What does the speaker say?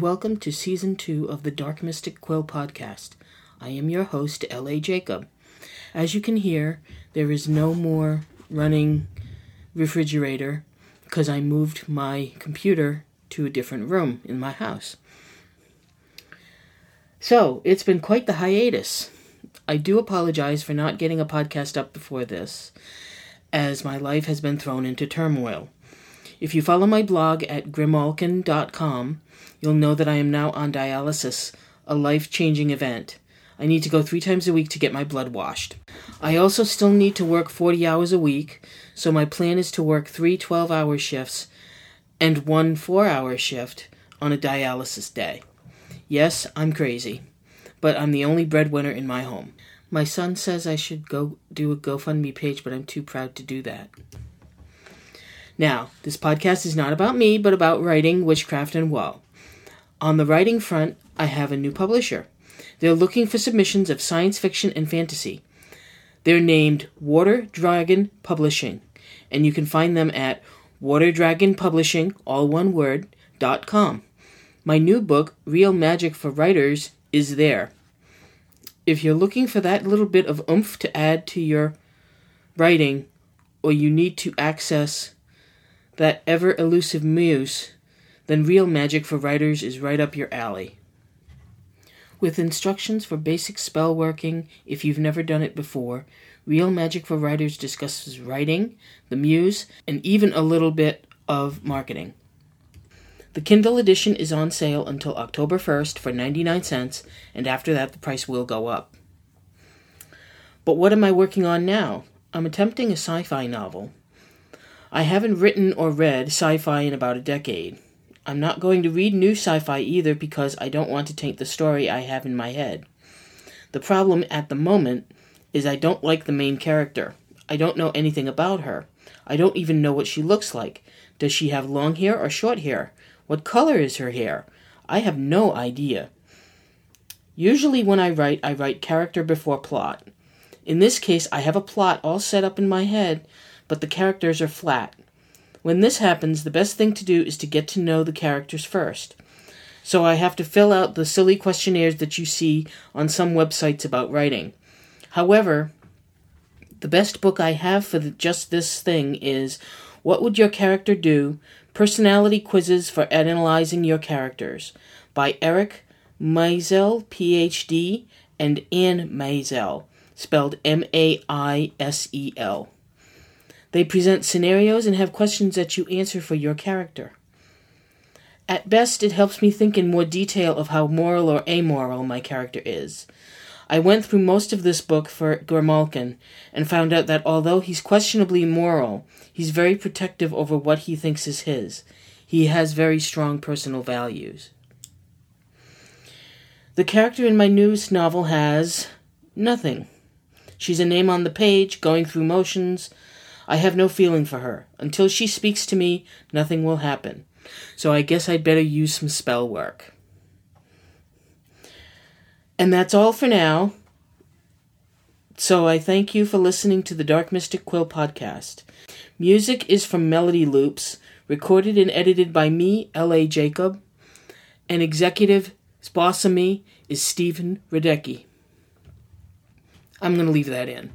welcome to season two of the Dark Mystic Quill podcast. I am your host, L.A. Jacob. As you can hear, there is no more running refrigerator because I moved my computer to a different room in my house. So, it's been quite the hiatus. I do apologize for not getting a podcast up before this, as my life has been thrown into turmoil. If you follow my blog at grimalkin.com, you'll know that I am now on dialysis, a life changing event. I need to go three times a week to get my blood washed. I also still need to work 40 hours a week, so my plan is to work three 12 hour shifts and one four hour shift on a dialysis day. Yes, I'm crazy, but I'm the only breadwinner in my home. My son says I should go do a GoFundMe page, but I'm too proud to do that. Now, this podcast is not about me, but about writing, witchcraft, and woe. On the writing front, I have a new publisher. They're looking for submissions of science fiction and fantasy. They're named Water Dragon Publishing, and you can find them at waterdragonpublishing, all one word, dot com. My new book, Real Magic for Writers, is there. If you're looking for that little bit of oomph to add to your writing, or you need to access that ever elusive muse, then Real Magic for Writers is right up your alley. With instructions for basic spell working if you've never done it before, Real Magic for Writers discusses writing, the muse, and even a little bit of marketing. The Kindle edition is on sale until October 1st for 99 cents, and after that the price will go up. But what am I working on now? I'm attempting a sci fi novel. I haven't written or read sci fi in about a decade. I'm not going to read new sci fi either because I don't want to taint the story I have in my head. The problem at the moment is I don't like the main character. I don't know anything about her. I don't even know what she looks like. Does she have long hair or short hair? What color is her hair? I have no idea. Usually, when I write, I write character before plot. In this case, I have a plot all set up in my head, but the characters are flat. When this happens, the best thing to do is to get to know the characters first. So I have to fill out the silly questionnaires that you see on some websites about writing. However, the best book I have for the, just this thing is What Would Your Character Do? Personality Quizzes for Analyzing Your Characters by Eric Maisel, PhD, and Anne Maisel, spelled M A I S E L. They present scenarios and have questions that you answer for your character. At best, it helps me think in more detail of how moral or amoral my character is. I went through most of this book for Grimalkin and found out that although he's questionably moral, he's very protective over what he thinks is his. He has very strong personal values. The character in my newest novel has nothing. She's a name on the page, going through motions, I have no feeling for her. Until she speaks to me, nothing will happen. So I guess I'd better use some spell work. And that's all for now. So I thank you for listening to the Dark Mystic Quill podcast. Music is from Melody Loops, recorded and edited by me, L.A. Jacob, and executive boss of me is Stephen Radecki. I'm going to leave that in.